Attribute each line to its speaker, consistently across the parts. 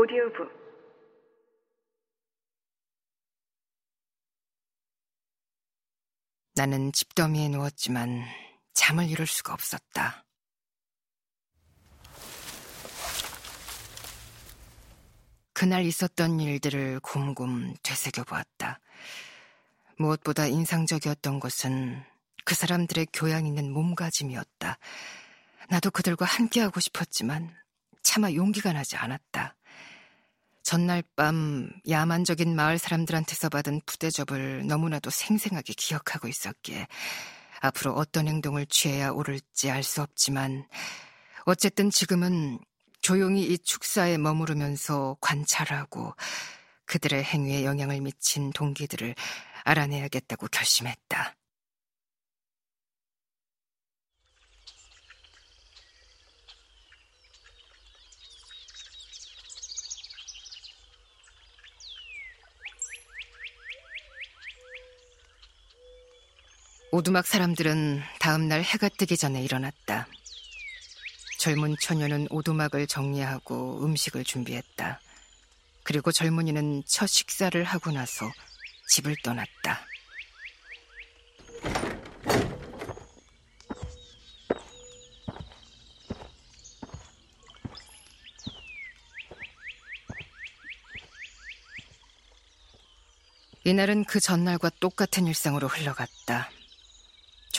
Speaker 1: 오디오북
Speaker 2: 나는 집더미에 누웠지만 잠을 이룰 수가 없었다. 그날 있었던 일들을 곰곰 되새겨 보았다. 무엇보다 인상적이었던 것은 그 사람들의 교양 있는 몸가짐이었다. 나도 그들과 함께하고 싶었지만 차마 용기가 나지 않았다. 전날 밤 야만적인 마을 사람들한테서 받은 부대접을 너무나도 생생하게 기억하고 있었기에 앞으로 어떤 행동을 취해야 옳을지 알 수 없지만 어쨌든 지금은 조용히 이 축사에 머무르면서 관찰하고 그들의 행위에 영향을 미친 동기들을 알아내야겠다고 결심했다. 오두막 사람들은 다음날 해가 뜨기 전에 일어났다. 젊은 처녀는 오두막을 정리하고 음식을 준비했다. 그리고 젊은이는 첫 식사를 하고 나서 집을 떠났다. 이날은 그 전날과 똑같은 일상으로 흘러갔다.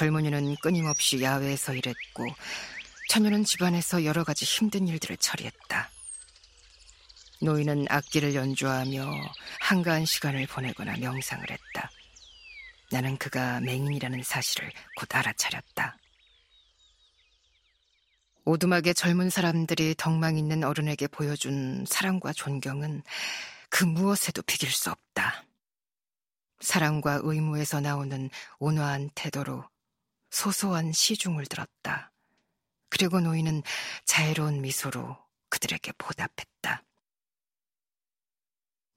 Speaker 2: 젊은이는 끊임없이 야외에서 일했고 처녀는 집안에서 여러 가지 힘든 일들을 처리했다. 노인은 악기를 연주하며 한가한 시간을 보내거나 명상을 했다. 나는 그가 맹인이라는 사실을 곧 알아차렸다. 오두막의 젊은 사람들이 덕망 있는 어른에게 보여준 사랑과 존경은 그 무엇에도 비길 수 없다. 사랑과 의무에서 나오는 온화한 태도로 소소한 시중을 들었다. 그리고 노인은 자애로운 미소로 그들에게 보답했다.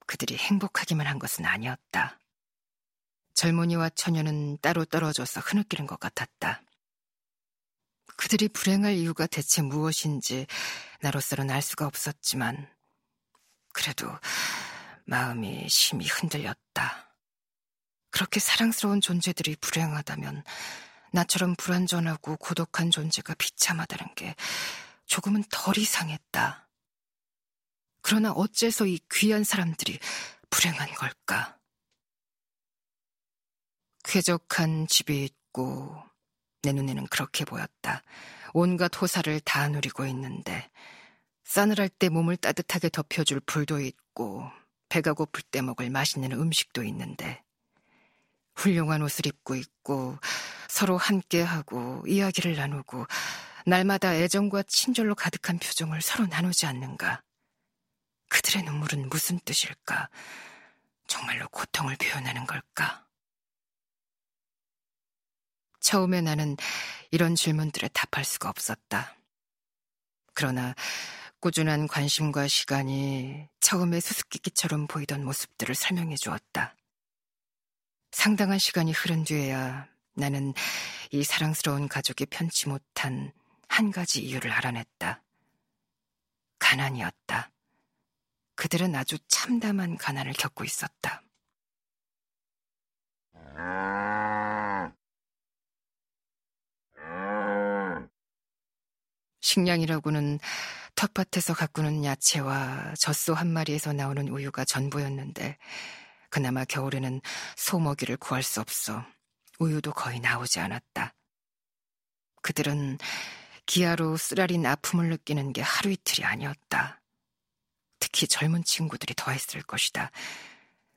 Speaker 2: 그들이 행복하기만 한 것은 아니었다. 젊은이와 처녀는 따로 떨어져서 흐느끼는 것 같았다. 그들이 불행할 이유가 대체 무엇인지 나로서는 알 수가 없었지만, 그래도 마음이 심히 흔들렸다. 그렇게 사랑스러운 존재들이 불행하다면 나처럼 불완전하고 고독한 존재가 비참하다는 게 조금은 덜 이상했다. 그러나 어째서 이 귀한 사람들이 불행한 걸까? 쾌적한 집이 있고 내 눈에는 그렇게 보였다. 온갖 호사를 다 누리고 있는데 싸늘할 때 몸을 따뜻하게 덮여줄 불도 있고 배가 고플 때 먹을 맛있는 음식도 있는데 훌륭한 옷을 입고 있고 서로 함께하고 이야기를 나누고 날마다 애정과 친절로 가득한 표정을 서로 나누지 않는가? 그들의 눈물은 무슨 뜻일까? 정말로 고통을 표현하는 걸까? 처음에 나는 이런 질문들에 답할 수가 없었다. 그러나 꾸준한 관심과 시간이 처음에 수수께끼처럼 보이던 모습들을 설명해 주었다. 상당한 시간이 흐른 뒤에야 나는 이 사랑스러운 가족이 편치 못한 한 가지 이유를 알아냈다. 가난이었다. 그들은 아주 참담한 가난을 겪고 있었다. 식량이라고는 텃밭에서 가꾸는 야채와 젖소 한 마리에서 나오는 우유가 전부였는데 그나마 겨울에는 소 먹이를 구할 수 없어 우유도 거의 나오지 않았다. 그들은 기아로 쓰라린 아픔을 느끼는 게 하루 이틀이 아니었다. 특히 젊은 친구들이 더했을 것이다.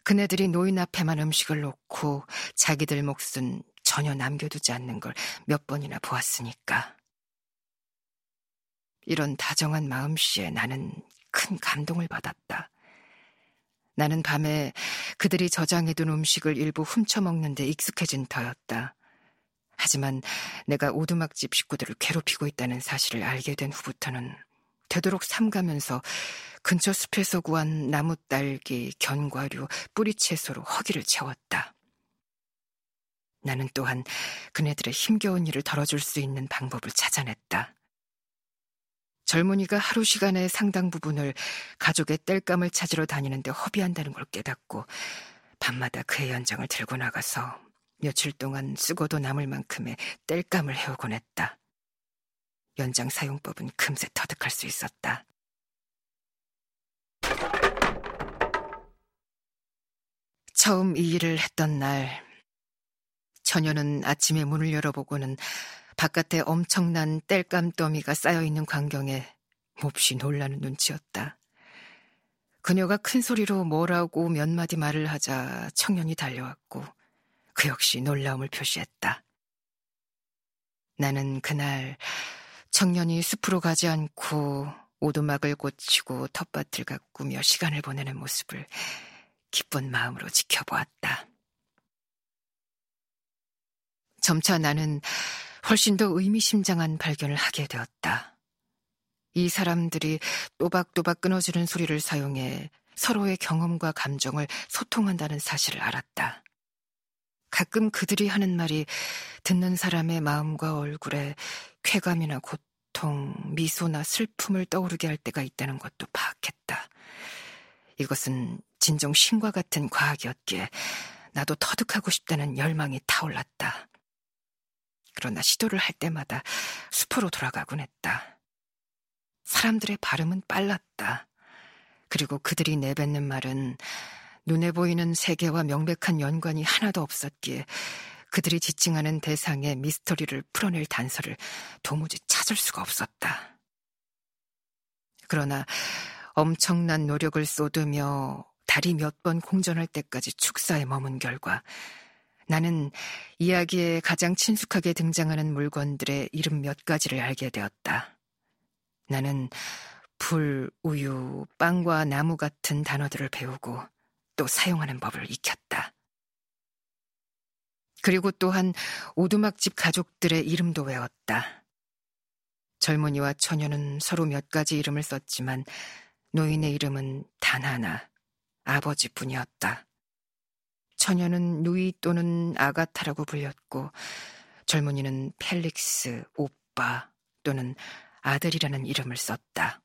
Speaker 2: 그네들이 노인 앞에만 음식을 놓고 자기들 몫은 전혀 남겨두지 않는 걸 몇 번이나 보았으니까. 이런 다정한 마음씨에 나는 큰 감동을 받았다. 나는 밤에 그들이 저장해둔 음식을 일부 훔쳐먹는 데 익숙해진 터였다. 하지만 내가 오두막집 식구들을 괴롭히고 있다는 사실을 알게 된 후부터는 되도록 삼가면서 근처 숲에서 구한 나무 딸기, 견과류, 뿌리 채소로 허기를 채웠다. 나는 또한 그네들의 힘겨운 일을 덜어줄 수 있는 방법을 찾아냈다. 젊은이가 하루 시간의 상당 부분을 가족의 땔감을 찾으러 다니는데 허비한다는 걸 깨닫고 밤마다 그의 연장을 들고 나가서 며칠 동안 쓰고도 남을 만큼의 땔감을 해오곤 했다. 연장 사용법은 금세 터득할 수 있었다. 처음 이 일을 했던 날, 처녀는 아침에 문을 열어보고는 바깥에 엄청난 땔감 더미가 쌓여있는 광경에 몹시 놀라는 눈치였다. 그녀가 큰 소리로 뭐라고 몇 마디 말을 하자 청년이 달려왔고 그 역시 놀라움을 표시했다. 나는 그날 청년이 숲으로 가지 않고 오두막을 고치고 텃밭을 가꾸며 시간을 보내는 모습을 기쁜 마음으로 지켜보았다. 점차 나는 훨씬 더 의미심장한 발견을 하게 되었다. 이 사람들이 또박또박 끊어지는 소리를 사용해 서로의 경험과 감정을 소통한다는 사실을 알았다. 가끔 그들이 하는 말이 듣는 사람의 마음과 얼굴에 쾌감이나 고통, 미소나 슬픔을 떠오르게 할 때가 있다는 것도 파악했다. 이것은 진정 신과 같은 과학이었기에 나도 터득하고 싶다는 열망이 타올랐다. 그러나 시도를 할 때마다 숲으로 돌아가곤 했다. 사람들의 발음은 빨랐다. 그리고 그들이 내뱉는 말은 눈에 보이는 세계와 명백한 연관이 하나도 없었기에 그들이 지칭하는 대상의 미스터리를 풀어낼 단서를 도무지 찾을 수가 없었다. 그러나 엄청난 노력을 쏟으며 달이 몇번 공전할 때까지 축사에 머문 결과 나는 이야기에 가장 친숙하게 등장하는 물건들의 이름 몇 가지를 알게 되었다. 나는 불, 우유, 빵과 나무 같은 단어들을 배우고 또 사용하는 법을 익혔다. 그리고 또한 오두막집 가족들의 이름도 외웠다. 젊은이와 처녀는 서로 몇 가지 이름을 썼지만 노인의 이름은 단 하나, 아버지뿐이었다. 처녀는 누이 또는 아가타라고 불렸고 젊은이는 펠릭스, 오빠 또는 아들이라는 이름을 썼다.